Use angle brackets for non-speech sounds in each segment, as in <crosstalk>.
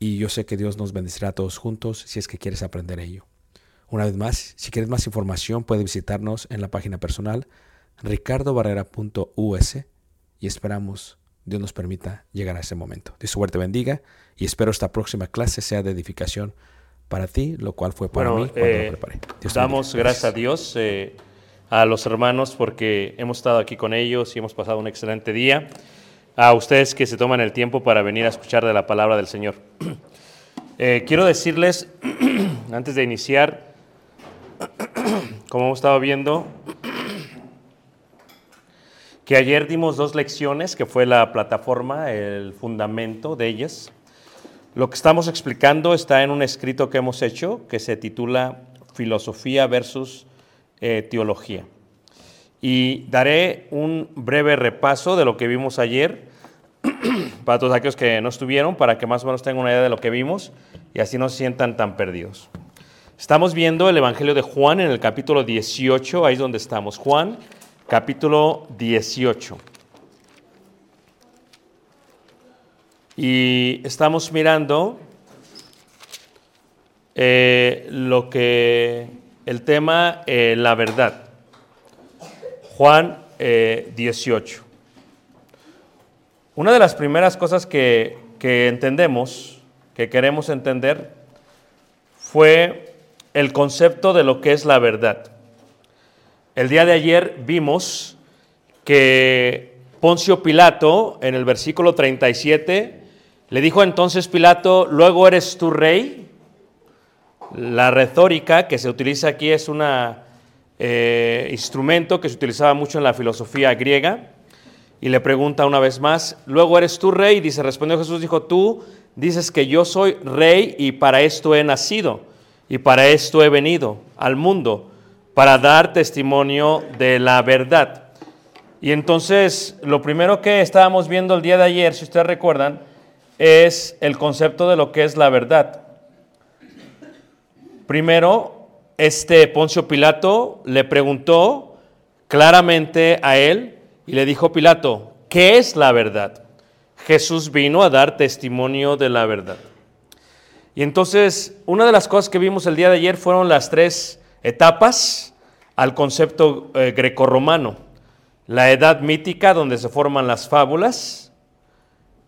y yo sé que Dios nos bendecirá a todos juntos si es que quieres aprender ello. Una vez más, si quieres más información, puedes visitarnos en la página personal ricardobarrera.us y esperamos Dios nos permita llegar a ese momento. Dios suerte bendiga y espero esta próxima clase sea de edificación para ti, lo cual fue para Bueno, mí cuando eh, lo preparé. Dios damos gracias a Dios, eh, a los hermanos, porque hemos estado aquí con ellos y hemos pasado un excelente día. A ustedes que se toman el tiempo para venir a escuchar de la palabra del Señor. <clears throat> Eh, quiero decirles, <clears throat> antes de iniciar, <clears throat> como hemos estado viendo, que ayer dimos dos lecciones, que fue la plataforma, el fundamento de ellas. Lo que estamos explicando está en un escrito que hemos hecho que se titula Filosofía versus eh, Teología. Y daré un breve repaso de lo que vimos ayer para todos aquellos que no estuvieron, para que más o menos tengan una idea de lo que vimos y así no se sientan tan perdidos. Estamos viendo el Evangelio de Juan en el capítulo 18, ahí es donde estamos. Juan, capítulo 18. Y estamos mirando eh, lo que el tema, eh, la verdad. Juan eh, 18. Una de las primeras cosas que, que entendemos que queremos entender fue el concepto de lo que es la verdad. El día de ayer vimos que Poncio Pilato, en el versículo 37, le dijo entonces Pilato, luego eres tu rey. La retórica que se utiliza aquí es un instrumento que se utilizaba mucho en la filosofía griega. Y le pregunta una vez más, luego eres tú rey. Dice, respondió Jesús, dijo, tú dices que yo soy rey y para esto he nacido y para esto he venido al mundo, para dar testimonio de la verdad. Y entonces, lo primero que estábamos viendo el día de ayer, si ustedes recuerdan, es el concepto de lo que es la verdad. Primero, este Poncio Pilato le preguntó claramente a él y le dijo Pilato, ¿qué es la verdad? Jesús vino a dar testimonio de la verdad. Y entonces, una de las cosas que vimos el día de ayer fueron las tres etapas al concepto eh, grecorromano. La edad mítica, donde se forman las fábulas.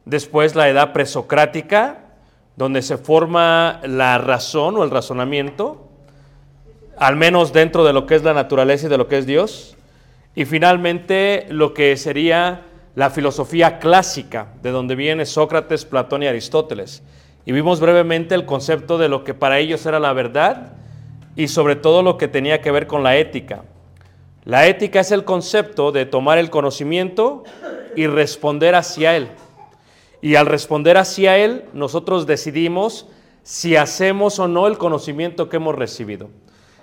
Después la edad presocrática, donde se forma la razón o el razonamiento, al menos dentro de lo que es la naturaleza y de lo que es Dios. Y finalmente lo que sería la filosofía clásica, de donde viene Sócrates, Platón y Aristóteles. Y vimos brevemente el concepto de lo que para ellos era la verdad y sobre todo lo que tenía que ver con la ética. La ética es el concepto de tomar el conocimiento y responder hacia él. Y al responder hacia él, nosotros decidimos si hacemos o no el conocimiento que hemos recibido.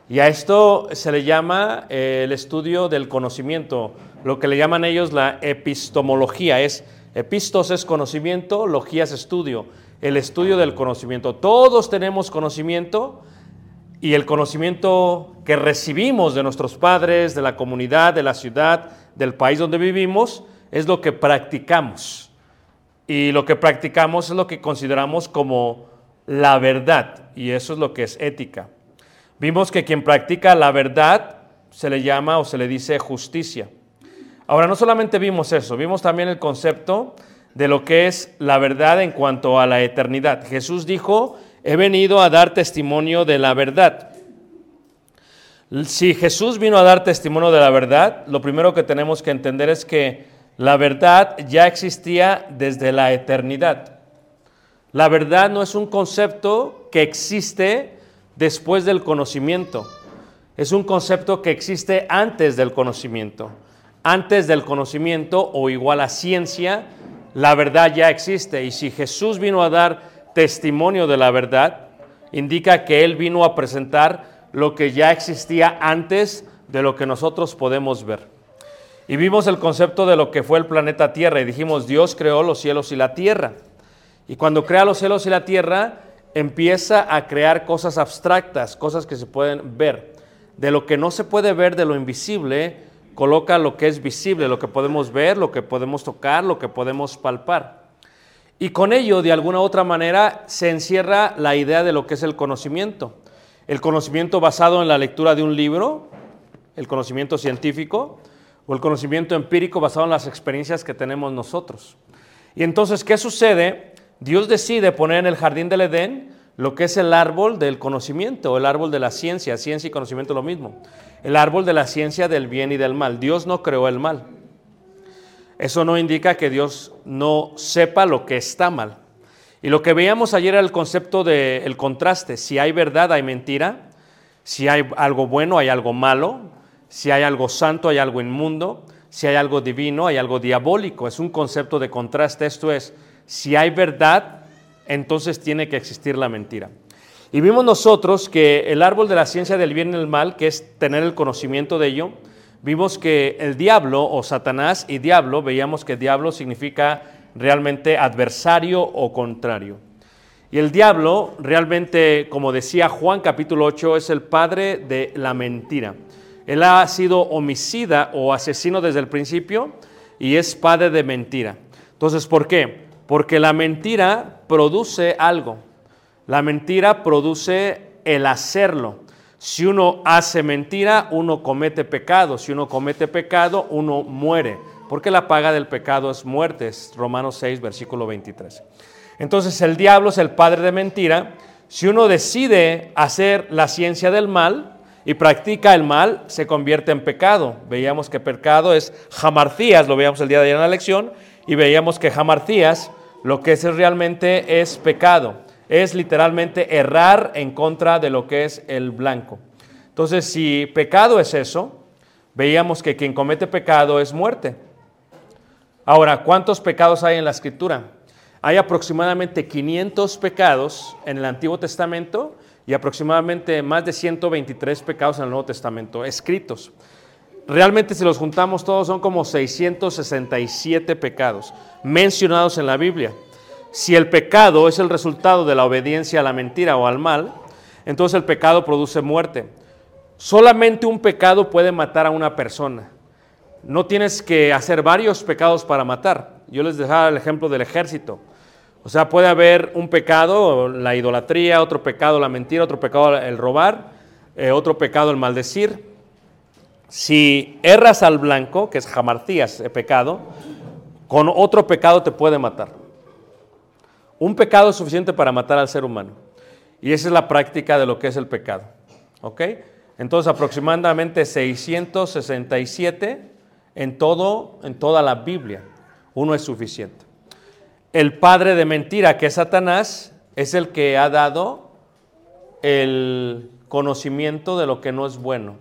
Y a esto se le llama eh, el estudio del conocimiento, lo que le llaman ellos la epistemología. Es epistos es conocimiento, logía es estudio, el estudio del conocimiento. Todos tenemos conocimiento y el conocimiento que recibimos de nuestros padres, de la comunidad, de la ciudad, del país donde vivimos, es lo que practicamos. Y lo que practicamos es lo que consideramos como la verdad, y eso es lo que es ética. Vimos que quien practica la verdad se le llama o se le dice justicia. Ahora, no solamente vimos eso, vimos también el concepto de lo que es la verdad en cuanto a la eternidad. Jesús dijo, he venido a dar testimonio de la verdad. Si Jesús vino a dar testimonio de la verdad, lo primero que tenemos que entender es que la verdad ya existía desde la eternidad. La verdad no es un concepto que existe después del conocimiento. Es un concepto que existe antes del conocimiento. Antes del conocimiento o igual a ciencia, la verdad ya existe. Y si Jesús vino a dar testimonio de la verdad, indica que Él vino a presentar lo que ya existía antes de lo que nosotros podemos ver. Y vimos el concepto de lo que fue el planeta Tierra y dijimos, Dios creó los cielos y la tierra. Y cuando crea los cielos y la tierra, empieza a crear cosas abstractas, cosas que se pueden ver. De lo que no se puede ver, de lo invisible, coloca lo que es visible, lo que podemos ver, lo que podemos tocar, lo que podemos palpar. Y con ello, de alguna u otra manera, se encierra la idea de lo que es el conocimiento. El conocimiento basado en la lectura de un libro, el conocimiento científico, o el conocimiento empírico basado en las experiencias que tenemos nosotros. Y entonces, ¿qué sucede? Dios decide poner en el jardín del Edén lo que es el árbol del conocimiento, el árbol de la ciencia, ciencia y conocimiento lo mismo, el árbol de la ciencia del bien y del mal. Dios no creó el mal. Eso no indica que Dios no sepa lo que está mal. Y lo que veíamos ayer era el concepto del contraste. Si hay verdad, hay mentira. Si hay algo bueno, hay algo malo. Si hay algo santo, hay algo inmundo. Si hay algo divino, hay algo diabólico. Es un concepto de contraste. Esto es, si hay verdad, entonces tiene que existir la mentira. Y vimos nosotros que el árbol de la ciencia del bien y del mal, que es tener el conocimiento de ello, vimos que el diablo o Satanás y diablo, veíamos que diablo significa realmente adversario o contrario. Y el diablo realmente, como decía Juan capítulo 8, es el padre de la mentira. Él ha sido homicida o asesino desde el principio y es padre de mentira. Entonces, ¿por qué? Porque la mentira produce algo. La mentira produce el hacerlo. Si uno hace mentira, uno comete pecado. Si uno comete pecado, uno muere. Porque la paga del pecado es muerte. Es Romanos 6, versículo 23. Entonces el diablo es el padre de mentira. Si uno decide hacer la ciencia del mal y practica el mal, se convierte en pecado. Veíamos que pecado es jamarcías, lo veíamos el día de ayer en la lección, y veíamos que jamarcías lo que es realmente es pecado. Es literalmente errar en contra de lo que es el blanco. Entonces, si pecado es eso, veíamos que quien comete pecado es muerte. Ahora, ¿cuántos pecados hay en la escritura? Hay aproximadamente 500 pecados en el Antiguo Testamento y aproximadamente más de 123 pecados en el Nuevo Testamento escritos. Realmente si los juntamos todos son como 667 pecados mencionados en la Biblia. Si el pecado es el resultado de la obediencia a la mentira o al mal, entonces el pecado produce muerte. Solamente un pecado puede matar a una persona. No tienes que hacer varios pecados para matar. Yo les dejaba el ejemplo del ejército. O sea, puede haber un pecado, la idolatría, otro pecado, la mentira, otro pecado, el robar, eh, otro pecado, el maldecir. Si erras al blanco, que es jamartías, pecado, con otro pecado te puede matar. Un pecado es suficiente para matar al ser humano. Y esa es la práctica de lo que es el pecado. ¿Ok? Entonces, aproximadamente 667 en, todo, en toda la Biblia. Uno es suficiente. El padre de mentira, que es Satanás, es el que ha dado el conocimiento de lo que no es bueno,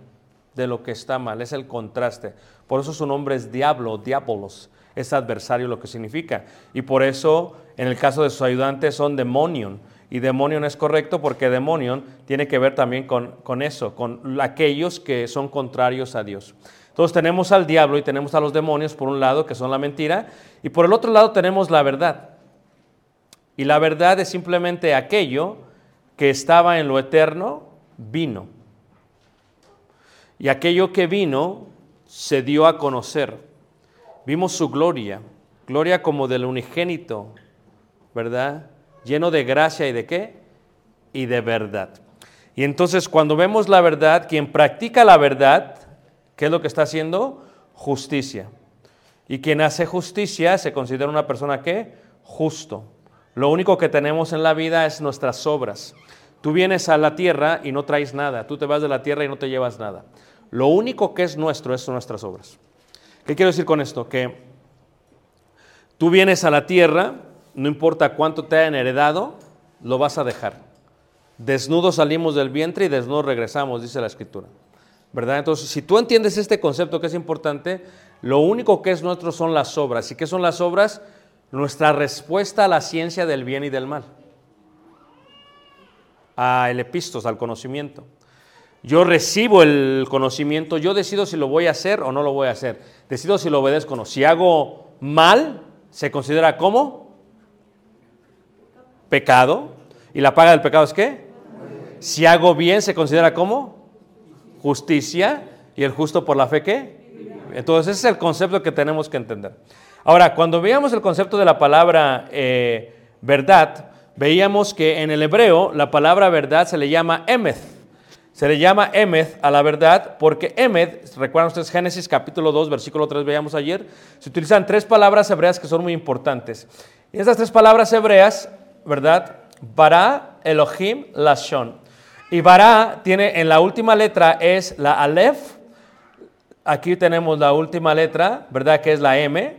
de lo que está mal, es el contraste. Por eso su nombre es diablo, diabolos, es adversario lo que significa. Y por eso, en el caso de sus ayudantes, son demonion. Y demonion es correcto porque demonion tiene que ver también con, con eso, con aquellos que son contrarios a Dios. Entonces tenemos al diablo y tenemos a los demonios por un lado, que son la mentira, y por el otro lado tenemos la verdad. Y la verdad es simplemente aquello que estaba en lo eterno, vino. Y aquello que vino se dio a conocer. Vimos su gloria, gloria como del unigénito, ¿verdad? Lleno de gracia y de qué? Y de verdad. Y entonces cuando vemos la verdad, quien practica la verdad, ¿qué es lo que está haciendo? Justicia. Y quien hace justicia se considera una persona que justo. Lo único que tenemos en la vida es nuestras obras. Tú vienes a la tierra y no traes nada. Tú te vas de la tierra y no te llevas nada. Lo único que es nuestro es nuestras obras. ¿Qué quiero decir con esto? Que tú vienes a la tierra, no importa cuánto te hayan heredado, lo vas a dejar. Desnudos salimos del vientre y desnudos regresamos, dice la escritura. ¿Verdad? Entonces, si tú entiendes este concepto que es importante, lo único que es nuestro son las obras. ¿Y qué son las obras? Nuestra respuesta a la ciencia del bien y del mal. A el epistos, al conocimiento. Yo recibo el conocimiento, yo decido si lo voy a hacer o no lo voy a hacer. Decido si lo obedezco o no. Si hago mal, se considera como pecado. ¿Y la paga del pecado es qué? Si hago bien, se considera como justicia. ¿Y el justo por la fe qué? Entonces ese es el concepto que tenemos que entender. Ahora, cuando veíamos el concepto de la palabra eh, verdad, veíamos que en el hebreo la palabra verdad se le llama emeth. Se le llama emeth a la verdad porque emeth, recuerdan ustedes Génesis capítulo 2, versículo 3, veíamos ayer, se utilizan tres palabras hebreas que son muy importantes. Y esas tres palabras hebreas, ¿verdad? Bara, Elohim, Lashon. Y Bara tiene en la última letra es la Aleph. Aquí tenemos la última letra, ¿verdad? Que es la M.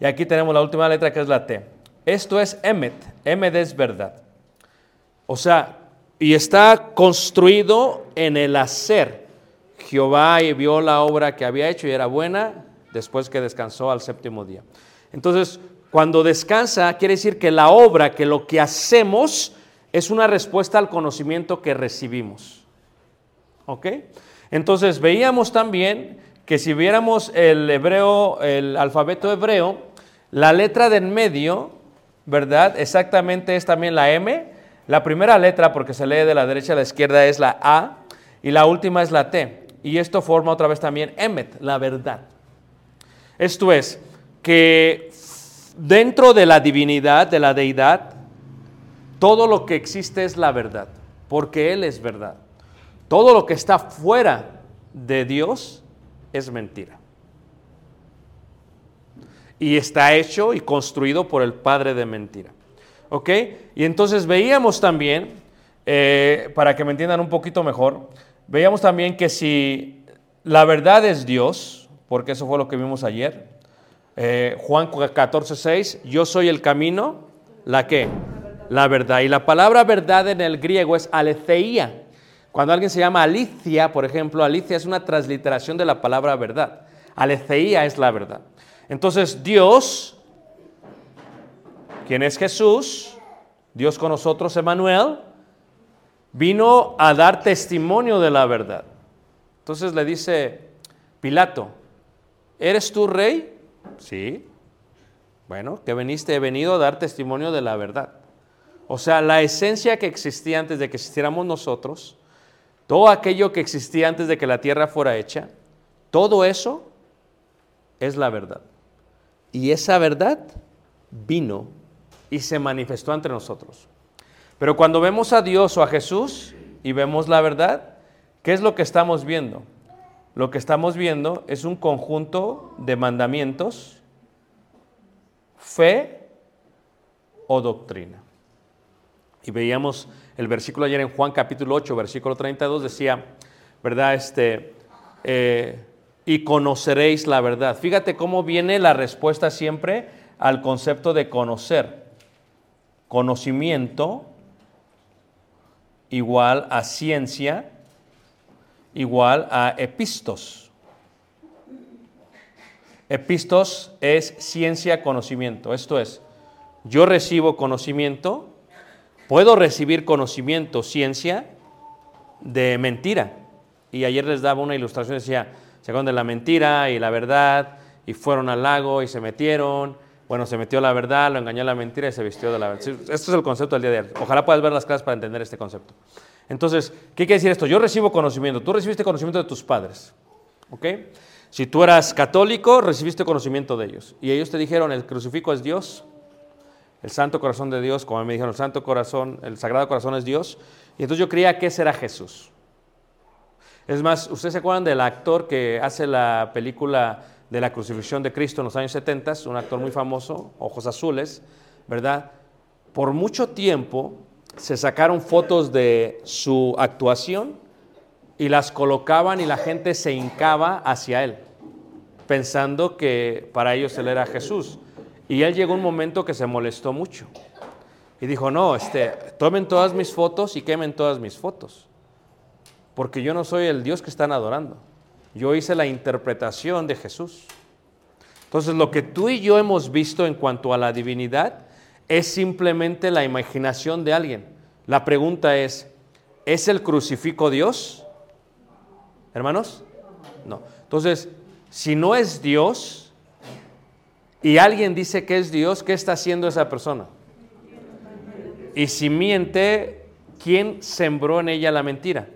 Y aquí tenemos la última letra que es la T. Esto es Emet. Emet es verdad. O sea, y está construido en el hacer. Jehová vio la obra que había hecho y era buena después que descansó al séptimo día. Entonces, cuando descansa, quiere decir que la obra, que lo que hacemos, es una respuesta al conocimiento que recibimos. ¿Ok? Entonces, veíamos también que si viéramos el hebreo, el alfabeto hebreo, la letra de en medio, ¿verdad? Exactamente es también la M. La primera letra, porque se lee de la derecha a la izquierda, es la A y la última es la T. Y esto forma otra vez también Emet, la verdad. Esto es, que dentro de la divinidad, de la deidad, todo lo que existe es la verdad, porque Él es verdad. Todo lo que está fuera de Dios es mentira. Y está hecho y construido por el padre de mentira. ¿Ok? Y entonces veíamos también, eh, para que me entiendan un poquito mejor, veíamos también que si la verdad es Dios, porque eso fue lo que vimos ayer, eh, Juan 14, 6, yo soy el camino, ¿la qué? La verdad. Y la palabra verdad en el griego es aletheia. Cuando alguien se llama Alicia, por ejemplo, Alicia es una transliteración de la palabra verdad. Aletheia es la verdad. Entonces Dios, quien es Jesús, Dios con nosotros, Emanuel, vino a dar testimonio de la verdad. Entonces le dice Pilato, ¿eres tú rey? Sí. Bueno, que veniste, he venido a dar testimonio de la verdad. O sea, la esencia que existía antes de que existiéramos nosotros, todo aquello que existía antes de que la tierra fuera hecha, todo eso es la verdad. Y esa verdad vino y se manifestó entre nosotros. Pero cuando vemos a Dios o a Jesús y vemos la verdad, ¿qué es lo que estamos viendo? Lo que estamos viendo es un conjunto de mandamientos, fe o doctrina. Y veíamos el versículo ayer en Juan capítulo 8, versículo 32, decía, ¿verdad? Este, eh, y conoceréis la verdad. Fíjate cómo viene la respuesta siempre al concepto de conocer. Conocimiento igual a ciencia, igual a epistos. Epistos es ciencia, conocimiento. Esto es, yo recibo conocimiento, puedo recibir conocimiento, ciencia, de mentira. Y ayer les daba una ilustración, decía, se acuerdan de la mentira y la verdad, y fueron al lago y se metieron. Bueno, se metió la verdad, lo engañó la mentira y se vistió de la verdad. Esto es el concepto del día de hoy. Ojalá puedas ver las clases para entender este concepto. Entonces, ¿qué quiere decir esto? Yo recibo conocimiento. Tú recibiste conocimiento de tus padres. ¿Ok? Si tú eras católico, recibiste conocimiento de ellos. Y ellos te dijeron, el crucifijo es Dios, el Santo Corazón de Dios, como me dijeron, el Santo Corazón, el Sagrado Corazón es Dios. Y entonces yo creía que ese era Jesús. Es más, ¿ustedes se acuerdan del actor que hace la película de la crucifixión de Cristo en los años 70? Un actor muy famoso, ojos azules, ¿verdad? Por mucho tiempo se sacaron fotos de su actuación y las colocaban y la gente se hincaba hacia él, pensando que para ellos él era Jesús. Y él llegó un momento que se molestó mucho y dijo, no, este, tomen todas mis fotos y quemen todas mis fotos, porque yo no soy el Dios que están adorando. Yo hice la interpretación de Jesús. Entonces, lo que tú y yo hemos visto en cuanto a la divinidad es simplemente la imaginación de alguien. La pregunta es, ¿es el crucifijo Dios? Hermanos? No. Entonces, si no es Dios y alguien dice que es Dios, ¿qué está haciendo esa persona? Y si miente, ¿quién sembró en ella la mentira?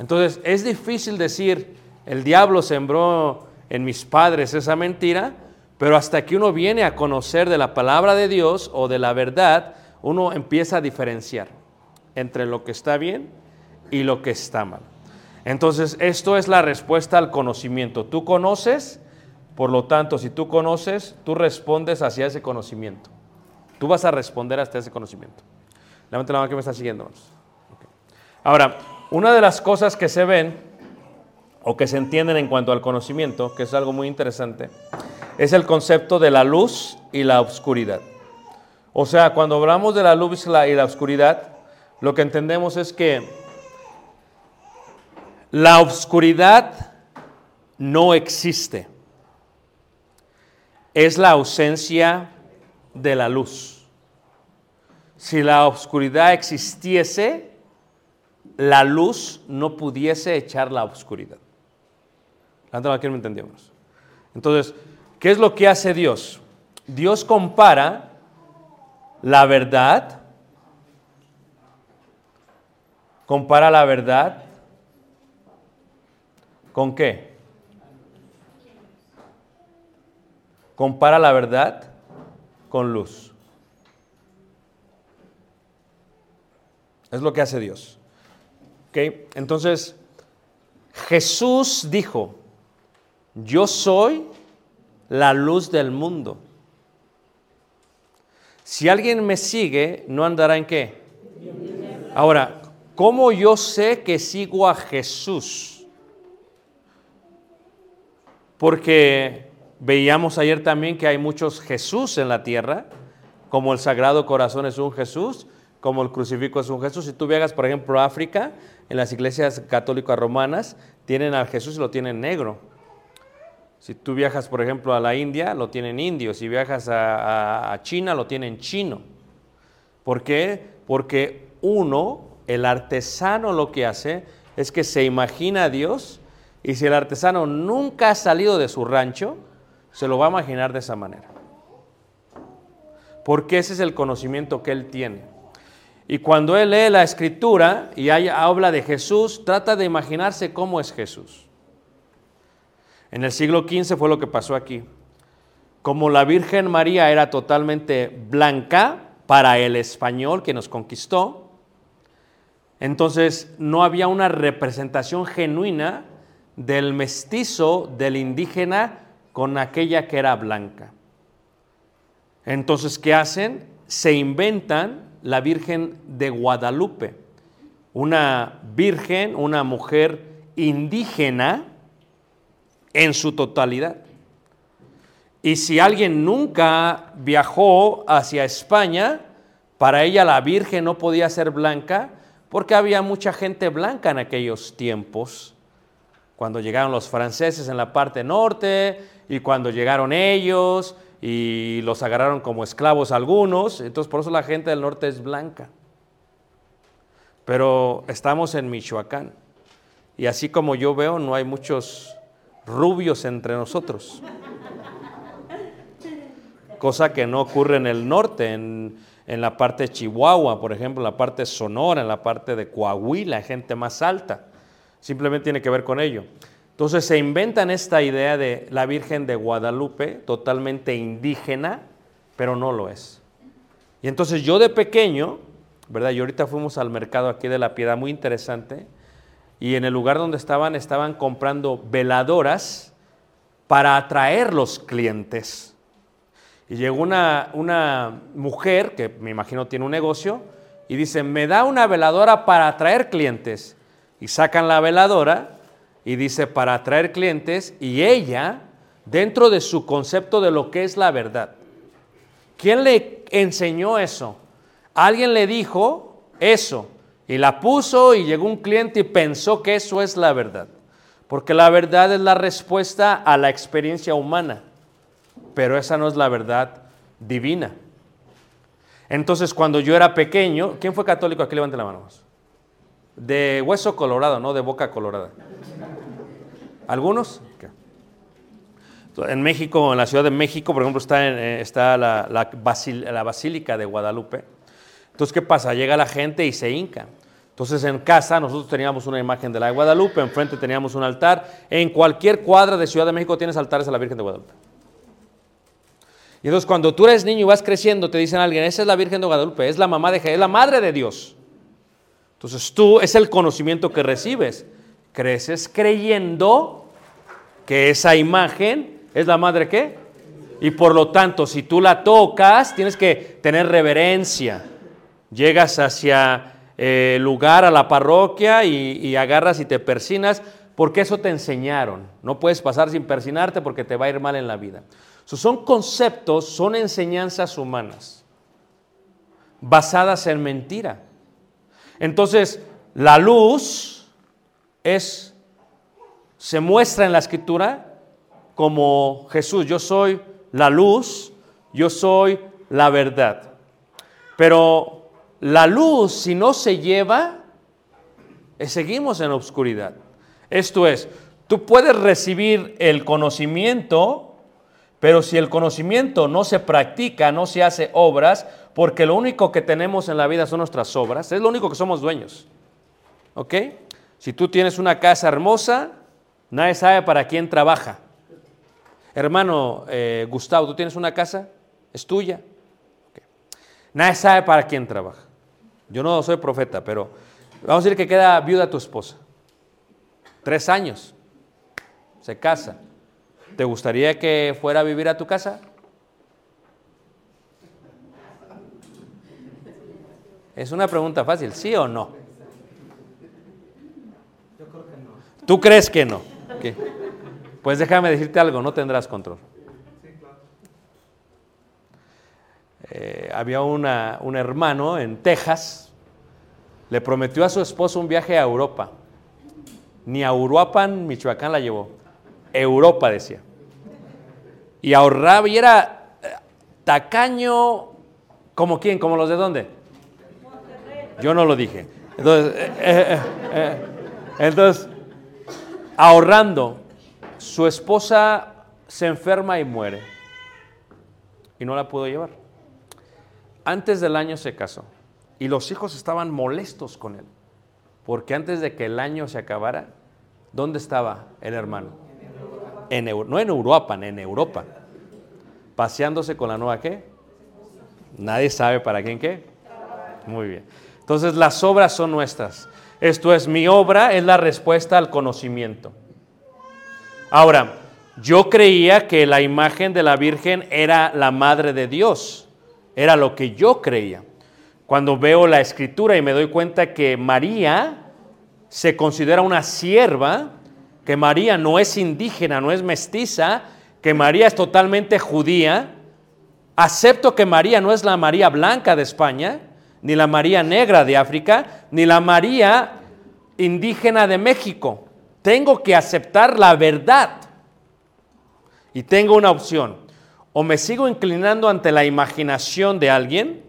Entonces, es difícil decir, el diablo sembró en mis padres esa mentira, pero hasta que uno viene a conocer de la palabra de Dios o de la verdad, uno empieza a diferenciar entre lo que está bien y lo que está mal. Entonces, esto es la respuesta al conocimiento. Tú conoces, por lo tanto, si tú conoces, tú respondes hacia ese conocimiento. Tú vas a responder hasta ese conocimiento. Levante la mano que me está siguiendo. Okay. Ahora, una de las cosas que se ven o que se entienden en cuanto al conocimiento, que es algo muy interesante, es el concepto de la luz y la oscuridad. O sea, cuando hablamos de la luz y la, oscuridad, lo que entendemos es que la oscuridad no existe. Es la ausencia de la luz. Si la oscuridad existiese, la luz no pudiese echar la oscuridad. Antes aquí no entendíamos. Entonces, ¿qué es lo que hace Dios? Dios compara la verdad, compara la verdad ¿Con qué? Compara la verdad con luz. Es lo que hace Dios. ¿Okay? Entonces, Jesús dijo, yo soy la luz del mundo. Si alguien me sigue, no andará en qué. Ahora, ¿cómo yo sé que sigo a Jesús? Porque veíamos ayer también que hay muchos Jesús en la tierra, como el Sagrado Corazón es un Jesús, como el crucifijo es un Jesús. Si tú viajas, por ejemplo, a África, en las iglesias católicas romanas, tienen al Jesús y lo tienen negro. Si tú viajas, por ejemplo, a la India, lo tienen indio. Si viajas a, a- China, lo tienen chino. ¿Por qué? Porque uno, el artesano lo que hace es que se imagina a Dios y si el artesano nunca ha salido de su rancho, se lo va a imaginar de esa manera. Porque ese es el conocimiento que él tiene. Y cuando él lee la escritura y habla de Jesús, trata de imaginarse cómo es Jesús. En el siglo XV fue lo que pasó aquí. Como la Virgen María era totalmente blanca para el español que nos conquistó, entonces no había una representación genuina del mestizo, del indígena, con aquella que era blanca. Entonces, ¿qué hacen? Se inventan la Virgen de Guadalupe, una virgen, una mujer indígena en su totalidad. Y si alguien nunca viajó hacia España, para ella la Virgen no podía ser blanca porque había mucha gente blanca en aquellos tiempos. Cuando llegaron los franceses en la parte norte y cuando llegaron ellos y los agarraron como esclavos algunos, entonces por eso la gente del norte es blanca. Pero estamos en Michoacán y así como yo veo no hay muchos rubios entre nosotros cosa que no ocurre en el norte, en, en la parte de Chihuahua, por ejemplo, en la parte Sonora, en la parte de Coahuila, gente más alta. Simplemente tiene que ver con ello. Entonces se inventan esta idea de la Virgen de Guadalupe, totalmente indígena, pero no lo es. Y entonces yo de pequeño, ¿verdad? Y ahorita fuimos al mercado aquí de la Piedad, muy interesante, y en el lugar donde estaban, estaban comprando veladoras para atraer los clientes. Y llegó una, una mujer, que me imagino tiene un negocio, y dice, me da una veladora para atraer clientes. Y sacan la veladora y dice, para atraer clientes, y ella, dentro de su concepto de lo que es la verdad, ¿quién le enseñó eso? Alguien le dijo eso, y la puso y llegó un cliente y pensó que eso es la verdad. Porque la verdad es la respuesta a la experiencia humana pero esa no es la verdad divina. Entonces, cuando yo era pequeño, ¿quién fue católico? Aquí levante la mano. De hueso colorado, no de boca colorada. ¿Algunos? En México, en la Ciudad de México, por ejemplo, está, eh, la, la Basílica de Guadalupe. Entonces, ¿qué pasa? Llega la gente y se hinca. Entonces, en casa nosotros teníamos una imagen de la de Guadalupe, enfrente teníamos un altar. En cualquier cuadra de Ciudad de México tienes altares a la Virgen de Guadalupe. Y entonces cuando tú eres niño y vas creciendo, te dicen a alguien, esa es la Virgen de Guadalupe, es la mamá de es la madre de Dios. Entonces tú es el conocimiento que recibes. Creces creyendo que esa imagen es la madre qué? Y por lo tanto, si tú la tocas, tienes que tener reverencia. Llegas hacia eh, lugar, a la parroquia y, y agarras y te persinas, porque eso te enseñaron. No puedes pasar sin persinarte porque te va a ir mal en la vida. So, son conceptos, son enseñanzas humanas basadas en mentira. Entonces, la luz es, se muestra en la escritura como Jesús. Yo soy la luz, yo soy la verdad. Pero la luz, si no se lleva, eh, seguimos en obscuridad. Esto es, tú puedes recibir el conocimiento, pero si el conocimiento no se practica, no se hace obras, porque lo único que tenemos en la vida son nuestras obras, es lo único que somos dueños. ¿Ok? Si tú tienes una casa hermosa, nadie sabe para quién trabaja. Hermano eh, Gustavo, ¿tú tienes una casa? ¿Es tuya? Nadie sabe para quién trabaja. Yo no soy profeta, pero vamos a decir que queda viuda tu esposa. Tres años. Se casa. ¿Te gustaría que fuera a vivir a tu casa? Es una pregunta fácil, ¿sí o no? ¿Tú crees que no? Pues déjame decirte algo, no tendrás control. Eh, había una- un hermano en Texas, le prometió a su esposo un viaje a Europa. Ni a Uruapan, Michoacán la llevó. Europa decía. Y ahorraba y era eh, tacaño, ¿como quién? ¿Como los de dónde? Yo no lo dije. Entonces, eh, eh, eh, eh, entonces, ahorrando, su esposa se enferma y muere. Y no la pudo llevar. Antes del año se casó. Y los hijos estaban molestos con él. Porque antes de que el año se acabara, ¿dónde estaba el hermano? En no en Uruapan, en Europa. Paseándose con la nueva qué? Nadie sabe para quién qué. Muy bien. Entonces las obras son nuestras. Esto es mi obra, es la respuesta al conocimiento. Ahora, yo creía que la imagen de la Virgen era la Madre de Dios. Era lo que yo creía. Cuando veo la escritura y me doy cuenta que María se considera una sierva, que María no es indígena, no es mestiza, que María es totalmente judía, acepto que María no es la María blanca de España, ni la María negra de África, ni la María indígena de México. Tengo que aceptar la verdad. Y tengo una opción. O me sigo inclinando ante la imaginación de alguien,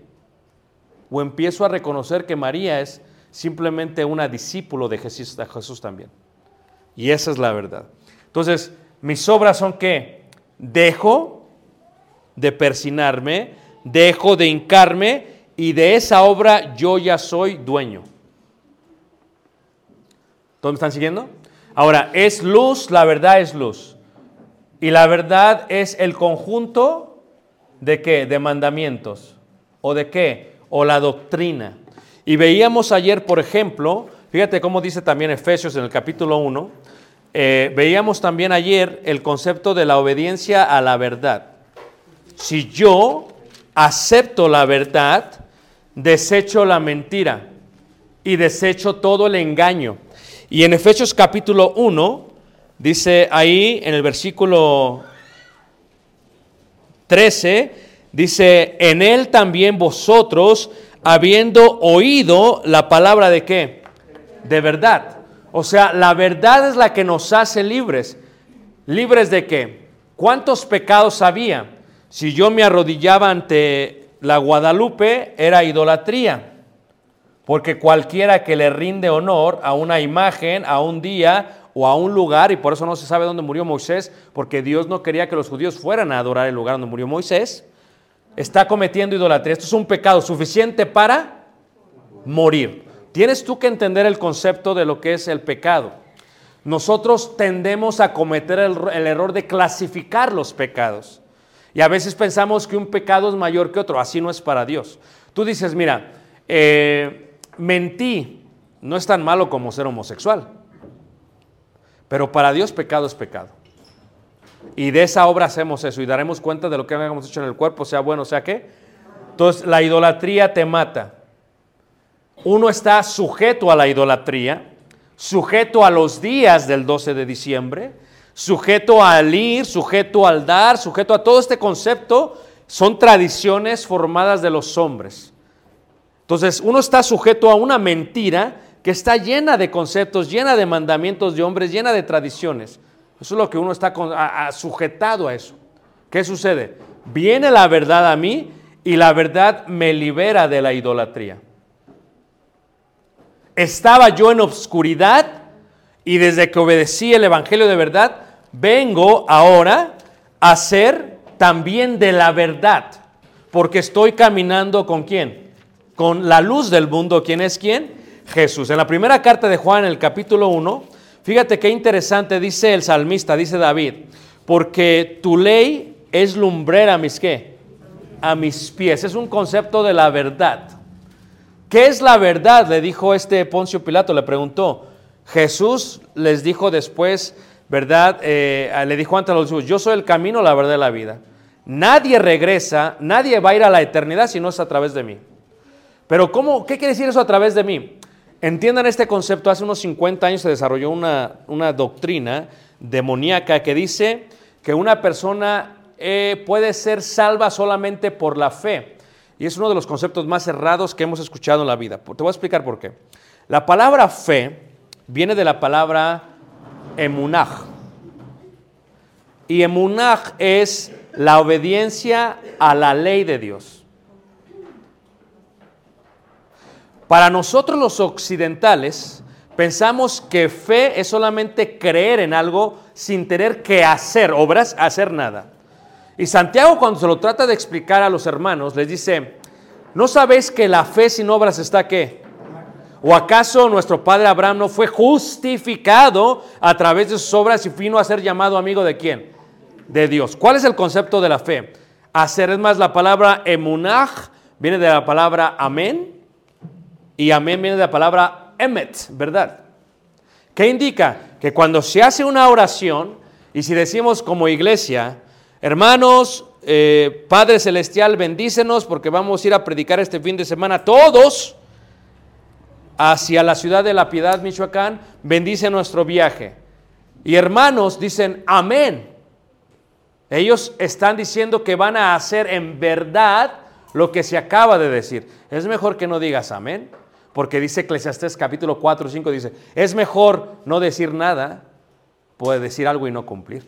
o empiezo a reconocer que María es simplemente una discípulo de Jesús, también. Y esa es la verdad. Entonces, mis obras son que dejo de persinarme, dejo de hincarme y de esa obra yo ya soy dueño. ¿Todos me están siguiendo? Ahora, es luz, la verdad es luz. Y la verdad es el conjunto de qué? De mandamientos. ¿O de qué? O la doctrina. Y veíamos ayer, por ejemplo, fíjate cómo dice también Efesios en el capítulo 1, eh, veíamos también ayer el concepto de la obediencia a la verdad. Si yo acepto la verdad, desecho la mentira y desecho todo el engaño. Y en Efesios capítulo 1, dice ahí en el versículo 13, dice, en él también vosotros, habiendo oído la palabra de qué? De verdad. O sea, la verdad es la que nos hace libres. ¿Libres de qué? ¿Cuántos pecados había? Si yo me arrodillaba ante la Guadalupe, era idolatría. Porque cualquiera que le rinde honor a una imagen, a un día o a un lugar, y por eso no se sabe dónde murió Moisés, porque Dios no quería que los judíos fueran a adorar el lugar donde murió Moisés, está cometiendo idolatría. Esto es un pecado suficiente para morir. Tienes tú que entender el concepto de lo que es el pecado. Nosotros tendemos a cometer el, error de clasificar los pecados. Y a veces pensamos que un pecado es mayor que otro. Así no es para Dios. Tú dices, mira, eh, mentí no es tan malo como ser homosexual. Pero para Dios pecado es pecado. Y de esa obra hacemos eso y daremos cuenta de lo que hemos hecho en el cuerpo, sea bueno, sea qué. Entonces la idolatría te mata. Uno está sujeto a la idolatría, sujeto a los días del 12 de diciembre, sujeto al ir, sujeto al dar, sujeto a todo este concepto. Son tradiciones formadas de los hombres. Entonces uno está sujeto a una mentira que está llena de conceptos, llena de mandamientos de hombres, llena de tradiciones. Eso es lo que uno está sujetado a eso. ¿Qué sucede? Viene la verdad a mí y la verdad me libera de la idolatría. Estaba yo en obscuridad y desde que obedecí el Evangelio de verdad, vengo ahora a ser también de la verdad, porque estoy caminando con quién? Con la luz del mundo. ¿Quién es quién? Jesús. En la primera carta de Juan, en el capítulo 1, fíjate qué interesante dice el salmista, dice David, porque tu ley es lumbrera a mis qué? A mis pies. Es un concepto de la verdad. ¿Qué es la verdad? Le dijo este Poncio Pilato, le preguntó. Jesús les dijo después, ¿verdad? Eh, le dijo ante los discípulos, yo soy el camino, la verdad y la vida. Nadie regresa, nadie va a ir a la eternidad si no es a través de mí. Pero ¿cómo, ¿qué quiere decir eso a través de mí? Entiendan este concepto. Hace unos 50 años se desarrolló una, una doctrina demoníaca que dice que una persona eh, puede ser salva solamente por la fe. Y es uno de los conceptos más errados que hemos escuchado en la vida. Te voy a explicar por qué. La palabra fe viene de la palabra emunaj. Y emunaj es la obediencia a la ley de Dios. Para nosotros los occidentales, pensamos que fe es solamente creer en algo sin tener que hacer obras, hacer nada. Y Santiago cuando se lo trata de explicar a los hermanos, les dice, ¿no sabéis que la fe sin obras está qué? ¿O acaso nuestro padre Abraham no fue justificado a través de sus obras y vino a ser llamado amigo de quién? De Dios. ¿Cuál es el concepto de la fe? Hacer, es más, la palabra emunaj viene de la palabra amén y amén viene de la palabra emet, ¿verdad? ¿Qué indica? Que cuando se hace una oración y si decimos como iglesia, hermanos, eh, Padre Celestial, bendícenos porque vamos a ir a predicar este fin de semana todos hacia la ciudad de La Piedad, Michoacán, bendice nuestro viaje. Y hermanos dicen, amén. Ellos están diciendo que van a hacer en verdad lo que se acaba de decir. Es mejor que no digas amén, porque dice Eclesiastés capítulo 4 5, dice, es mejor no decir nada, puede decir algo y no cumplir.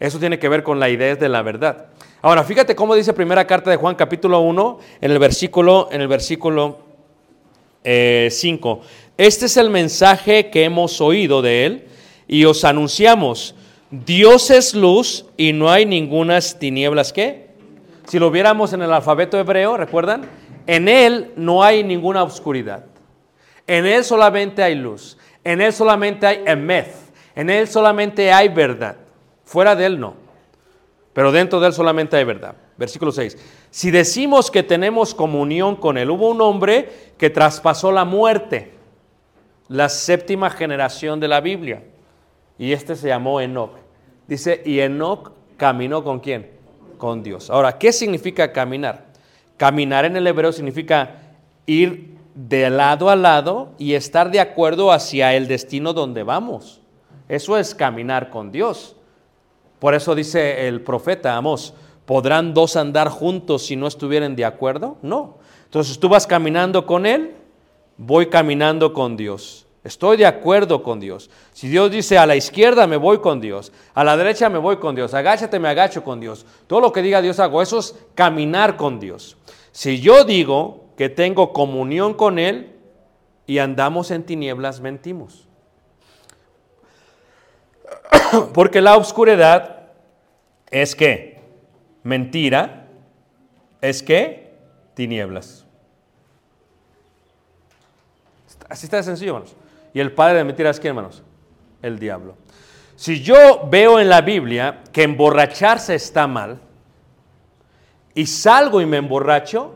Eso tiene que ver con la idea de la verdad. Ahora, fíjate cómo dice primera carta de Juan capítulo 1 en el versículo, en el versículo 5. Eh, este es el mensaje que hemos oído de él y os anunciamos. Dios es luz y no hay ningunas tinieblas que. Si lo viéramos en el alfabeto hebreo, ¿recuerdan? En él no hay ninguna oscuridad. En él solamente hay luz. En él solamente hay emeth. En él solamente hay verdad. Fuera de él no. Pero dentro de él solamente hay verdad. Versículo 6. Si decimos que tenemos comunión con él, hubo un hombre que traspasó la muerte, la séptima generación de la Biblia. Y este se llamó Enoch. Dice, y Enoch caminó con quién? Con Dios. Ahora, ¿qué significa caminar? Caminar en el hebreo significa ir de lado a lado y estar de acuerdo hacia el destino donde vamos. Eso es caminar con Dios. Por eso dice el profeta Amós, ¿podrán dos andar juntos si no estuvieran de acuerdo? No. Entonces tú vas caminando con Él, voy caminando con Dios. Estoy de acuerdo con Dios. Si Dios dice a la izquierda me voy con Dios, a la derecha me voy con Dios, agáchate me agacho con Dios. Todo lo que diga Dios hago, eso es caminar con Dios. Si yo digo que tengo comunión con Él y andamos en tinieblas, mentimos. <coughs> Porque la oscuridad es que mentira, es que tinieblas. Así está de sencillo, hermanos. Y el padre de mentiras, ¿quién, hermanos? El diablo. Si yo veo en la Biblia que emborracharse está mal y salgo y me emborracho,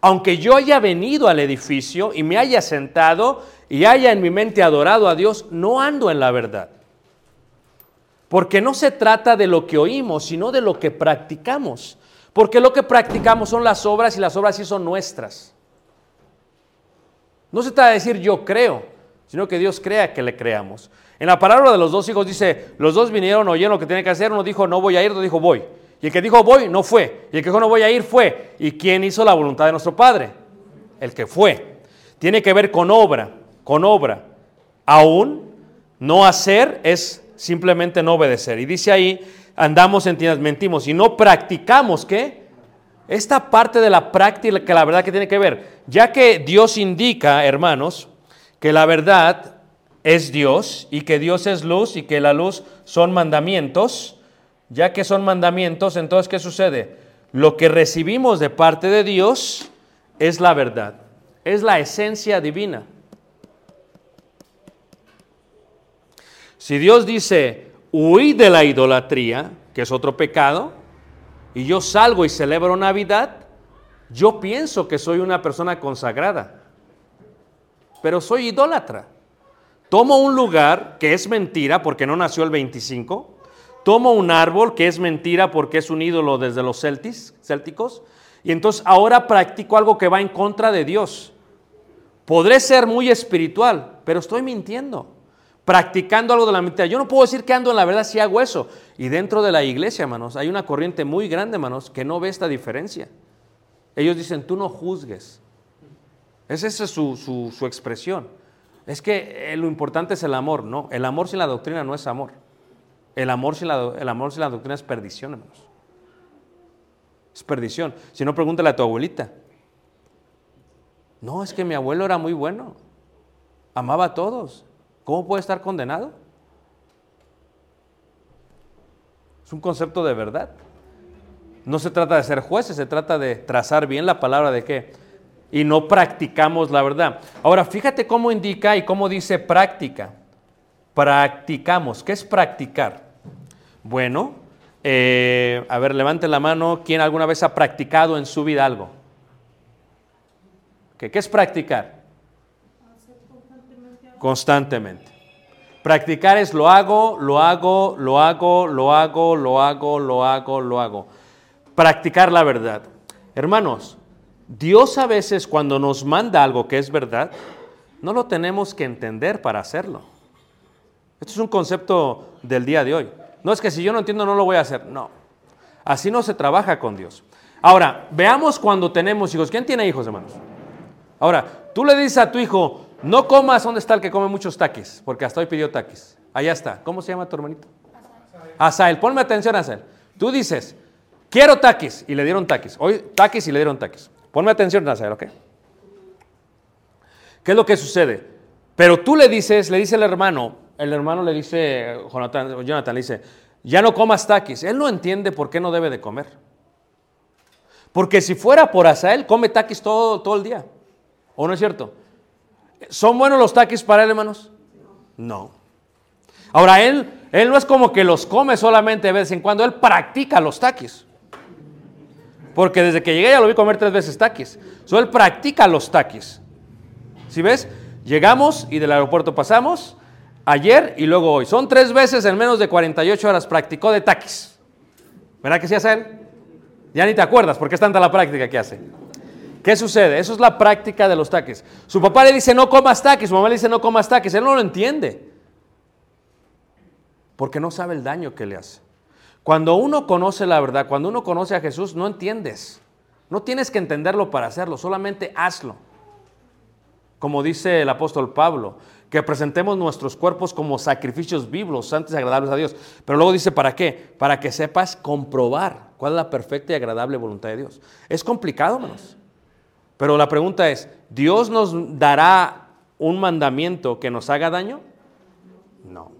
aunque yo haya venido al edificio y me haya sentado y haya en mi mente adorado a Dios, no ando en la verdad. Porque no se trata de lo que oímos, sino de lo que practicamos. Porque lo que practicamos son las obras y las obras sí son nuestras. No se trata de decir yo creo, sino que Dios crea que le creamos. En la palabra de los dos hijos dice, los dos vinieron, oyeron lo que tienen que hacer, uno dijo no voy a ir, otro dijo voy. Y el que dijo voy, no fue. Y el que dijo no voy a ir, fue. ¿Y quién hizo la voluntad de nuestro Padre? El que fue. Tiene que ver con obra, con obra. Aún no hacer es simplemente no obedecer. Y dice ahí, andamos en tiendas, mentimos y no practicamos, ¿qué? Esta parte de la práctica que la verdad que tiene que ver, ya que Dios indica, hermanos, que la verdad es Dios y que Dios es luz y que la luz son mandamientos, ya que son mandamientos, entonces ¿qué sucede? Lo que recibimos de parte de Dios es la verdad, es la esencia divina. Si Dios dice, huí de la idolatría, que es otro pecado, y yo salgo y celebro Navidad, yo pienso que soy una persona consagrada, pero soy idólatra. Tomo un lugar que es mentira porque no nació el 25, tomo un árbol que es mentira porque es un ídolo desde los celtis, célticos, Y entonces ahora practico algo que va en contra de Dios. Podré ser muy espiritual, pero estoy mintiendo. Practicando algo de la mentira. Yo no puedo decir que ando en la verdad si hago eso. Y dentro de la iglesia, hermanos, hay una corriente muy grande, hermanos, que no ve esta diferencia. Ellos dicen, tú no juzgues. Esa es su, su- su expresión. Es que eh, lo importante es el amor. No, el amor sin la doctrina no es amor. El amor sin la, el amor la doctrina es perdición, hermanos. Es perdición. Si no, pregúntale a tu abuelita. No, es que mi abuelo era muy bueno. Amaba a todos. ¿Cómo puede estar condenado? Es un concepto de verdad. No se trata de ser jueces, se trata de trazar bien la palabra de qué. Y no practicamos la verdad. Ahora, fíjate cómo indica y cómo dice práctica. Practicamos. ¿Qué es practicar? Bueno, eh, a ver, levante la mano. ¿Quién alguna vez ha practicado en su vida algo? ¿Qué, es practicar? Constantemente. Practicar es lo hago, lo hago, lo hago, lo hago, lo hago, lo hago, lo hago. Practicar la verdad. Hermanos, Dios a veces cuando nos manda algo que es verdad, no lo tenemos que entender para hacerlo. Esto es un concepto del día de hoy. No es que si yo no entiendo no lo voy a hacer. No. Así no se trabaja con Dios. Ahora, veamos cuando tenemos hijos. ¿Quién tiene hijos, hermanos? Ahora, tú le dices a tu hijo, no comas, ¿dónde está el que come muchos taquis? Porque hasta hoy pidió taquis. Allá está. ¿Cómo se llama tu hermanito? Asael. Ponme atención, Asael. Tú dices, quiero taquis, y le dieron taquis. Hoy taquis y le dieron taquis. Ponme atención, Asael, ¿ok? ¿Qué es lo que sucede? Pero tú le dices, le dice el hermano, el hermano le dice, Jonathan, Jonathan le dice, ya no comas taquis. Él no entiende por qué no debe de comer. Porque si fuera por Asael, come taquis todo, todo el día. ¿O no es cierto? ¿Son buenos los taquis para él, hermanos? No. Ahora, él, él no es como que los come solamente de vez en cuando, él practica los taquis. Porque desde que llegué ya lo vi comer tres veces taquis. So, él practica los taquis. ¿Sí ves? Llegamos y del aeropuerto pasamos ayer y luego hoy. Son tres veces en menos de 48 horas practicó de taquis. ¿Verdad que sí hace él? Ya ni te acuerdas porque es tanta la práctica que hace. ¿Qué sucede? Eso es la práctica de los taquis. Su papá le dice no comas taquis, su mamá le dice no comas taquis. Él no lo entiende. Porque no sabe el daño que le hace. Cuando uno conoce la verdad, cuando uno conoce a Jesús, no entiendes. No tienes que entenderlo para hacerlo, solamente hazlo. Como dice el apóstol Pablo, que presentemos nuestros cuerpos como sacrificios vivos, santos y agradables a Dios. Pero luego dice, ¿para qué? Para que sepas comprobar cuál es la perfecta y agradable voluntad de Dios. Es complicado, hermanos. Pero la pregunta es, ¿Dios nos dará un mandamiento que nos haga daño? No.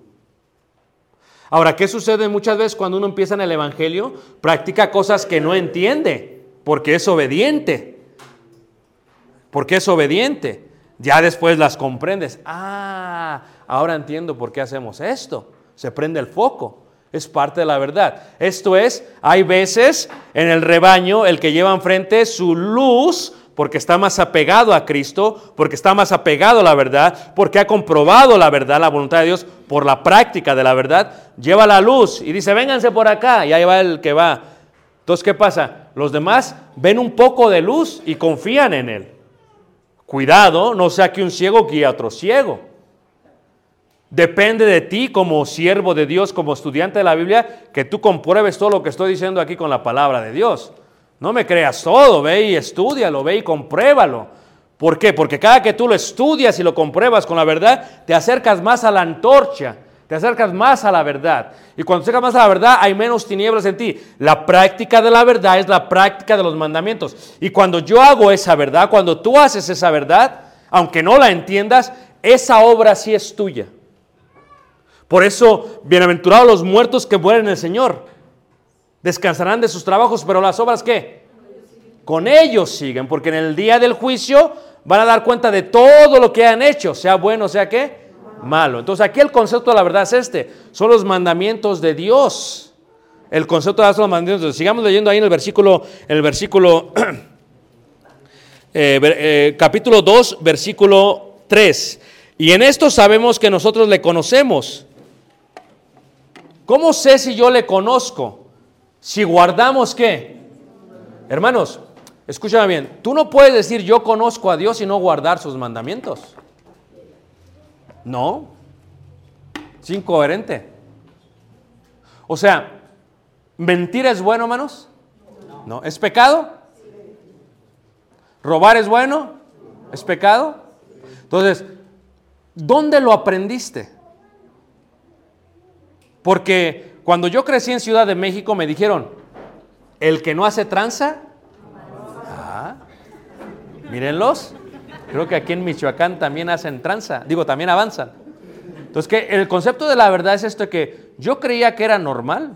Ahora, ¿qué sucede muchas veces cuando uno empieza en el Evangelio? Practica cosas que no entiende, porque es obediente. Porque es obediente. Ya después las comprendes. Ah, ahora entiendo por qué hacemos esto. Se prende el foco. Es parte de la verdad. Esto es, hay veces en el rebaño el que lleva enfrente su luz porque está más apegado a Cristo, porque está más apegado a la verdad, porque ha comprobado la verdad, la voluntad de Dios, por la práctica de la verdad, lleva la luz y dice, vénganse por acá, y ahí va el que va. Entonces, ¿qué pasa? Los demás ven un poco de luz y confían en él. Cuidado, no sea que un ciego guíe a otro ciego. Depende de ti como siervo de Dios, como estudiante de la Biblia, que tú compruebes todo lo que estoy diciendo aquí con la palabra de Dios. No me creas todo, ve y estudialo, ve y compruébalo. ¿Por qué? Porque cada que tú lo estudias y lo compruebas con la verdad, te acercas más a la antorcha, te acercas más a la verdad. Y cuando te acercas más a la verdad, hay menos tinieblas en ti. La práctica de la verdad es la práctica de los mandamientos. Y cuando yo hago esa verdad, cuando tú haces esa verdad, aunque no la entiendas, esa obra sí es tuya. Por eso, bienaventurados los muertos que mueren en el Señor. Descansarán de sus trabajos, pero las obras ¿qué? Con ellos siguen, porque en el día del juicio van a dar cuenta de todo lo que han hecho, sea bueno, sea qué, malo. Entonces aquí el concepto de la verdad es este, son los mandamientos de Dios. El concepto de los mandamientos. Sigamos leyendo ahí en el versículo, en el versículo, <clears throat> eh, eh, capítulo 2, versículo 3. Y en esto sabemos que nosotros le conocemos. ¿Cómo sé si yo le conozco? Si guardamos qué? Hermanos, escúchame bien, tú no puedes decir yo conozco a Dios y no guardar sus mandamientos. No. Es incoherente. O sea, ¿mentir es bueno, hermanos? No. ¿Es pecado? ¿Robar es bueno? ¿Es pecado? Entonces, ¿dónde lo aprendiste? Porque cuando yo crecí en Ciudad de México me dijeron, el que no hace tranza, ah, mírenlos, creo que aquí en Michoacán también hacen tranza, digo, también avanzan. Entonces, que el concepto de la verdad es esto que yo creía que era normal.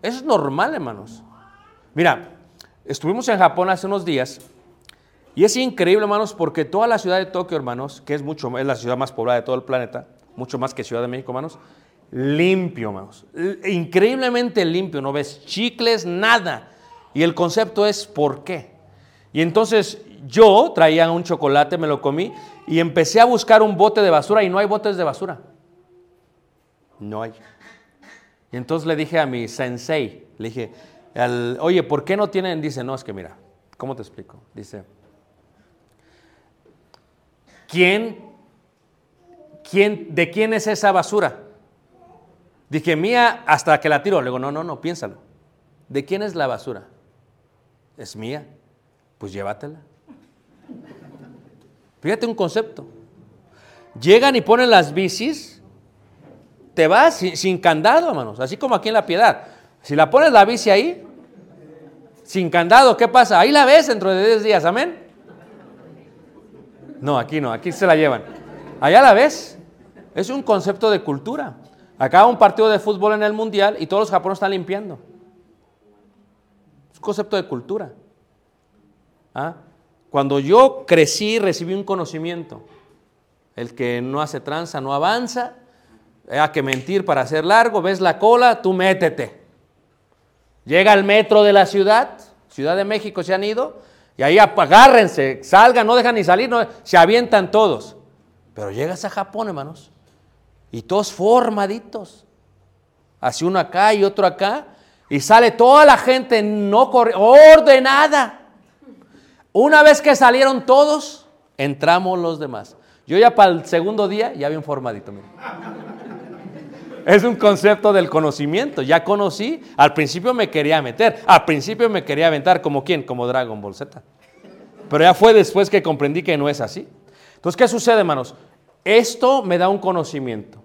Es normal, hermanos. Mira, estuvimos en Japón hace unos días y es increíble, hermanos, porque toda la ciudad de Tokio, hermanos, que es mucho es la ciudad más poblada de todo el planeta, mucho más que Ciudad de México, hermanos, limpio, hermanos. Increíblemente limpio, no ves chicles, nada. Y el concepto es ¿por qué? Y entonces yo traía un chocolate, me lo comí y empecé a buscar un bote de basura y no hay botes de basura. No hay. Y entonces le dije a mi sensei, le dije, oye, ¿por qué no tienen? Dice, no, es que mira, ¿cómo te explico? Dice, ¿quién, quién, de quién es esa basura? Dije, mía hasta que la tiro. Le digo, no, no, no, piénsalo. ¿De quién es la basura? Es mía. Pues llévatela. Fíjate un concepto. Llegan y ponen las bicis, te vas sin, candado, hermanos, así como aquí en la piedad. Si la pones la bici ahí, sin candado, ¿qué pasa? Ahí la ves dentro de 10 días, amén. No, aquí no, aquí se la llevan. Allá la ves. Es un concepto de cultura. Acaba un partido de fútbol en el mundial y todos los japoneses están limpiando. Es un concepto de cultura. ¿Ah? Cuando yo crecí, recibí un conocimiento. El que no hace tranza no avanza. Hay que mentir para hacer largo. Ves la cola, tú métete. Llega al metro de la ciudad, Ciudad de México se han ido, y ahí agárrense, salgan, no dejan ni salir, se avientan todos. Pero llegas a Japón, hermanos, y todos formaditos. Así uno acá y otro acá, y sale toda la gente no ordenada. Una vez que salieron todos, entramos los demás. Yo ya para el segundo día ya bien formadito. Es un concepto del conocimiento. Ya conocí, al principio me quería meter, al principio me quería aventar como quién, como Dragon Ball Z. Pero ya fue después que comprendí que no es así. Entonces, ¿qué sucede, hermanos? Esto me da un conocimiento.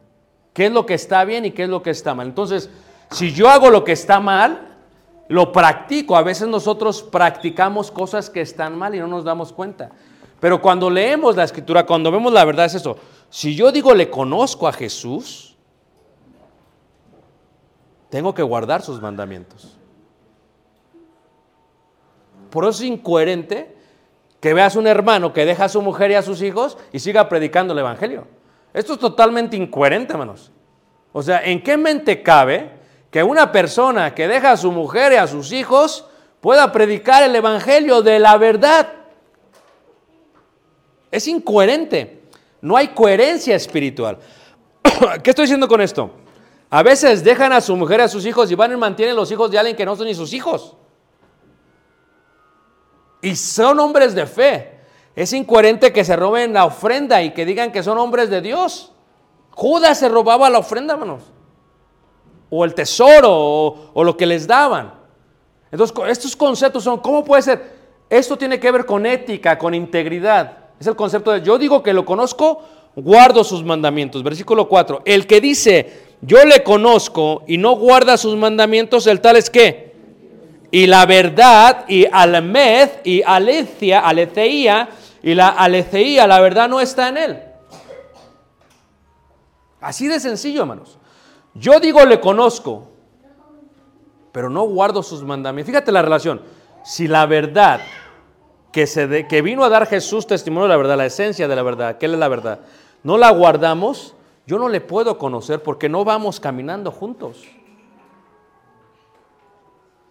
¿Qué es lo que está bien y qué es lo que está mal? Entonces, si yo hago lo que está mal, lo practico. A veces nosotros practicamos cosas que están mal y no nos damos cuenta. Pero cuando leemos la escritura, cuando vemos la verdad es eso. Si yo digo le conozco a Jesús, tengo que guardar sus mandamientos. Por eso es incoherente que veas un hermano que deja a su mujer y a sus hijos y siga predicando el Evangelio. Esto es totalmente incoherente, hermanos. O sea, ¿en qué mente cabe que una persona que deja a su mujer y a sus hijos pueda predicar el Evangelio de la verdad? Es incoherente. No hay coherencia espiritual. <coughs> ¿Qué estoy diciendo con esto? A veces dejan a su mujer y a sus hijos y van y mantienen los hijos de alguien que no son ni sus hijos. Y son hombres de fe. Es incoherente que se roben la ofrenda y que digan que son hombres de Dios. Judas se robaba la ofrenda, hermanos. O el tesoro, o, lo que les daban. Entonces, estos conceptos son, ¿cómo puede ser? Esto tiene que ver con ética, con integridad. Es el concepto de, yo digo que lo conozco, guardo sus mandamientos. Versículo 4. El que dice, yo le conozco y no guarda sus mandamientos, el tal es qué? Y la verdad, y almed, y alecia, aleceía, y la aleceía, la verdad no está en él. Así de sencillo, hermanos. Yo digo le conozco, pero no guardo sus mandamientos. Fíjate la relación. Si la verdad que, se que vino a dar Jesús testimonio de la verdad, la esencia de la verdad, que Él es la verdad, no la guardamos, yo no le puedo conocer porque no vamos caminando juntos.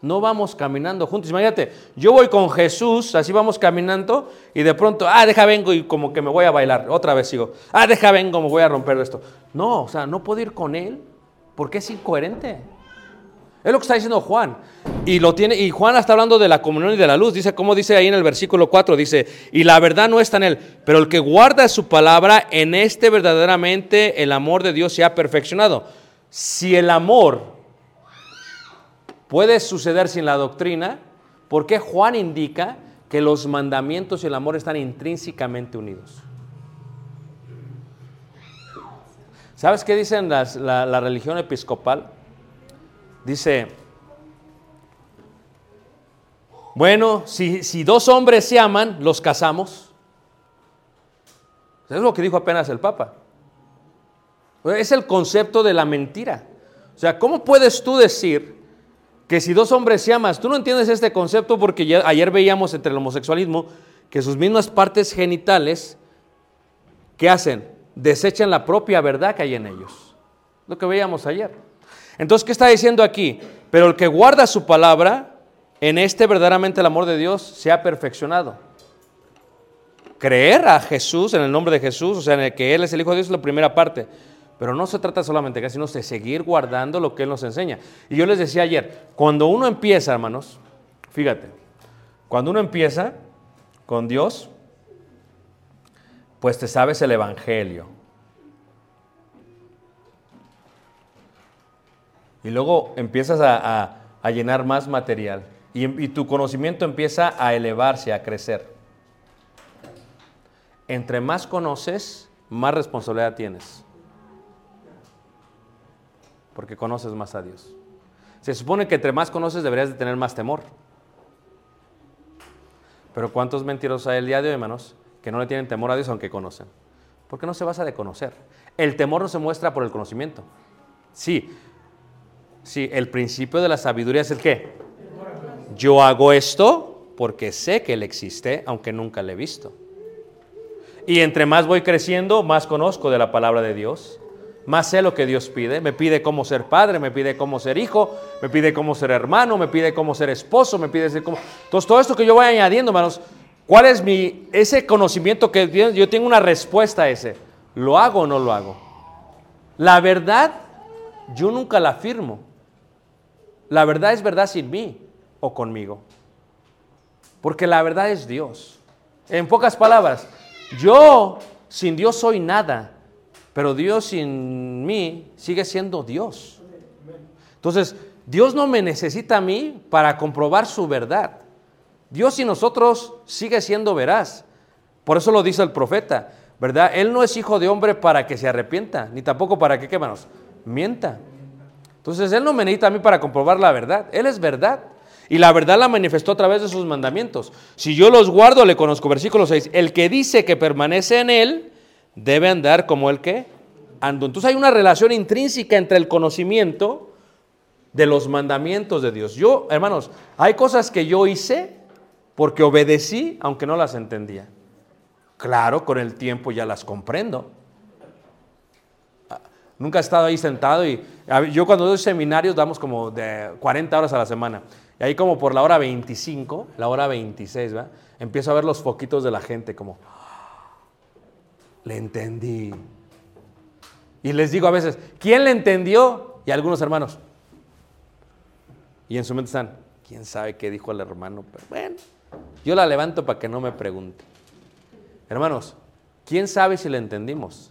No vamos caminando juntos. Imagínate, yo voy con Jesús, así vamos caminando, y de pronto, ah, deja vengo y como que me voy a bailar. Otra vez sigo, ah, deja vengo, me voy a romper esto. No, o sea, no puedo ir con Él porque es incoherente. Es lo que está diciendo Juan. Y, lo tiene, y Juan está hablando de la comunión y de la luz. Dice, como dice ahí en el versículo 4, dice, y la verdad no está en él, pero el que guarda su palabra, en este verdaderamente el amor de Dios se ha perfeccionado. Si el amor puede suceder sin la doctrina, ¿por qué Juan indica que los mandamientos y el amor están intrínsecamente unidos? ¿Sabes qué dicen la, religión episcopal? Dice, bueno, si, si dos hombres se aman, los casamos. Es lo que dijo apenas el Papa. Es el concepto de la mentira. O sea, ¿cómo puedes tú decir que si dos hombres se aman? Tú no entiendes este concepto porque ya- ayer veíamos entre el homosexualismo que sus mismas partes genitales, ¿qué hacen? Desechan la propia verdad que hay en ellos. Lo que veíamos ayer. Entonces, ¿qué está diciendo aquí? Pero el que guarda su palabra, en este verdaderamente el amor de Dios se ha perfeccionado. Creer a Jesús, en el nombre de Jesús, o sea, en el que Él es el Hijo de Dios, es la primera parte. Pero no se trata solamente de eso, sino de seguir guardando lo que Él nos enseña. Y yo les decía ayer, cuando uno empieza, hermanos, fíjate, cuando uno empieza con Dios, pues te sabes el Evangelio. Y luego empiezas a, llenar más material. Y, y tu conocimiento empieza a elevarse, a crecer. Entre más conoces, más responsabilidad tienes. Porque conoces más a Dios. Se supone que entre más conoces deberías de tener más temor. Pero ¿cuántos mentirosos hay el día de hoy, hermanos, que no le tienen temor a Dios aunque conocen? Porque no se basa de conocer. El temor no se muestra por el conocimiento. Sí, sí, el principio de la sabiduría es el qué. Yo hago esto porque sé que Él existe, aunque nunca le he visto. Y entre más voy creciendo, más conozco de la palabra de Dios, más sé lo que Dios pide. Me pide cómo ser padre, me pide cómo ser hijo, me pide cómo ser hermano, me pide cómo ser esposo, me pide cómo... Entonces, todo esto que yo voy añadiendo, hermanos, ¿cuál es mi... ese conocimiento que yo tengo una respuesta a ese? ¿Lo hago o no lo hago? La verdad, yo nunca la afirmo. La verdad es verdad sin mí o conmigo. Porque la verdad es Dios. En pocas palabras, yo sin Dios soy nada, pero Dios sin mí sigue siendo Dios. Entonces, Dios no me necesita a mí para comprobar su verdad. Dios sin nosotros sigue siendo veraz. Por eso lo dice el profeta, ¿verdad? Él no es hijo de hombre para que se arrepienta, ni tampoco para que, ¿qué? Mienta. Entonces, Él no me necesita a mí para comprobar la verdad. Él es verdad. Y la verdad la manifestó a través de sus mandamientos. Si yo los guardo, le conozco. Versículo 6. El que dice que permanece en Él, debe andar como el que ando. Entonces hay una relación intrínseca entre el conocimiento de los mandamientos de Dios. Yo, hermanos, hay cosas que yo hice porque obedecí, aunque no las entendía. Claro, con el tiempo ya las comprendo. Nunca he estado ahí sentado y yo cuando doy seminarios damos como de 40 horas a la semana. Y ahí como por la hora 25, la hora 26, ¿verdad? Empiezo a ver los foquitos de la gente como, le entendí. Y les digo a veces, ¿quién le entendió? Y algunos hermanos. Y en su mente están, ¿quién sabe qué dijo el hermano? Pero bueno, yo la levanto para que no me pregunte. Hermanos, ¿quién sabe si le entendimos?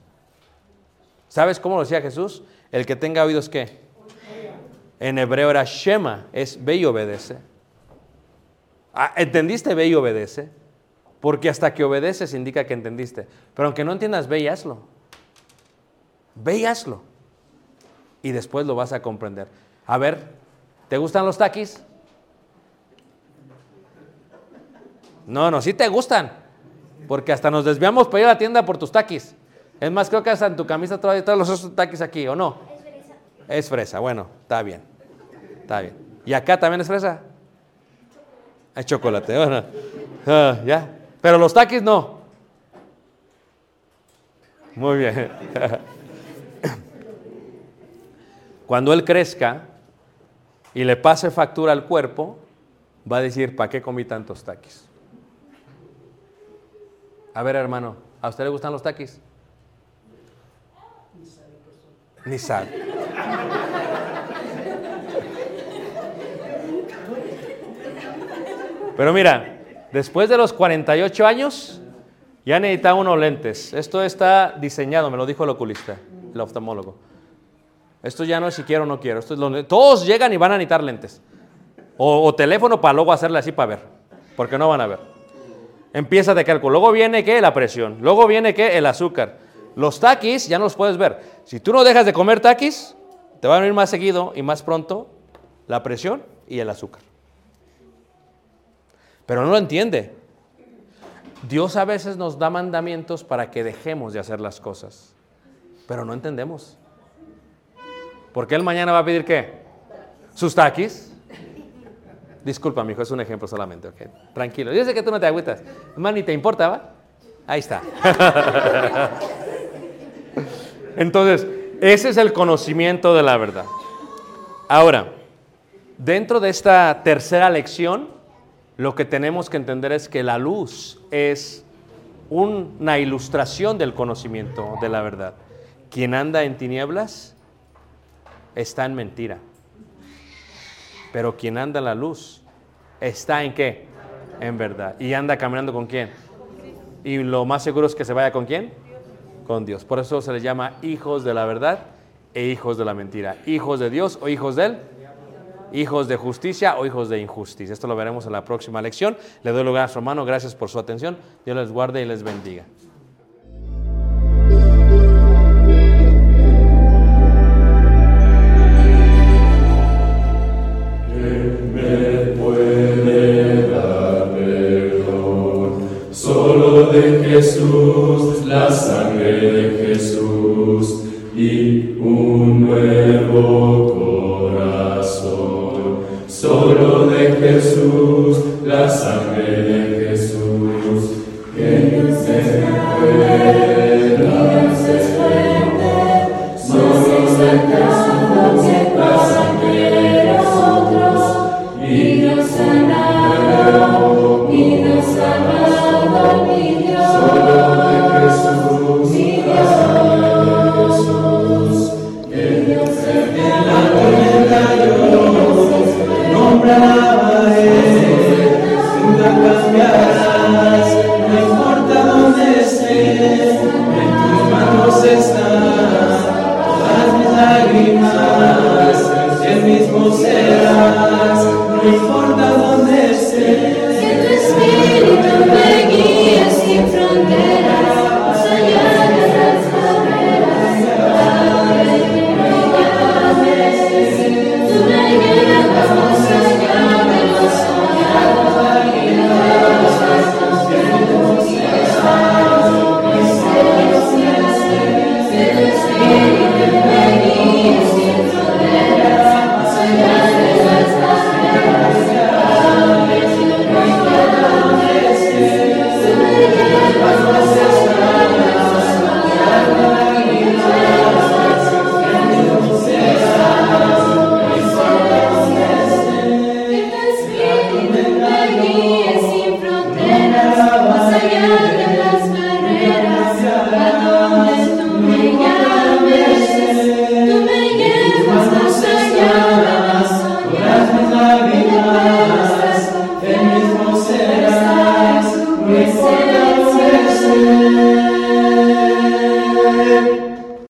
¿Sabes cómo lo decía Jesús? El que tenga oídos, ¿qué? En hebreo era Shema, es ve y obedece. Ah, ¿Entendiste? Ve y obedece. Porque hasta que obedeces indica que entendiste. Pero aunque no entiendas, ve y hazlo. Ve y hazlo. Y después lo vas a comprender. A ver, ¿te gustan los taquis? No, no, sí te gustan. Porque hasta nos desviamos para ir a la tienda por tus taquis. Es más, creo que hasta en tu camisa todavía están los otros taquis aquí, ¿o no? Es fresa. Es fresa, bueno, está bien. Está bien. ¿Y acá también es fresa? Es chocolate, bueno. Ah, ya. Pero los taquis no. Muy bien. <laughs> Cuando él crezca y le pase factura al cuerpo, va a decir, ¿para qué comí tantos taquis? A ver, hermano, ¿a usted le gustan los taquis? Ni sabe. Pero mira, después de los 48 años, ya necesita unos lentes. Esto está diseñado, me lo dijo el oculista, el oftalmólogo. Esto ya no es si quiero o no quiero. Todos llegan y van a necesitar lentes. O, o teléfono para luego hacerle así para ver, porque no van a ver. Empieza de cálculo. Luego viene que la presión. Luego viene que el azúcar. Los taquis ya no los puedes ver. Si tú no dejas de comer taquis, te van a venir más seguido y más pronto la presión y el azúcar. Pero no lo entiende. Dios a veces nos da mandamientos para que dejemos de hacer las cosas, pero no entendemos. Porque Él mañana va a pedir qué? Sus taquis. Disculpa, mi hijo, es un ejemplo solamente, ok. Tranquilo. Yo sé que tú no te agüitas. Más ni te importa, ¿va? Ahí está. <laughs> Entonces, ese es el conocimiento de la verdad. Ahora, dentro de esta tercera lección, lo que tenemos que entender es que la luz es una ilustración del conocimiento de la verdad. Quien anda en tinieblas está en mentira. Pero quien anda en la luz está en qué? En verdad. ¿Y anda caminando con quién? Y lo más seguro es que se vaya con quién? Con Dios. Por eso se les llama hijos de la verdad e hijos de la mentira. Hijos de Dios o hijos de él hijos de justicia o hijos de injusticia. Esto lo veremos en la próxima lección. Le doy lugar a su hermano. Gracias por su atención. Dios les guarde y les bendiga.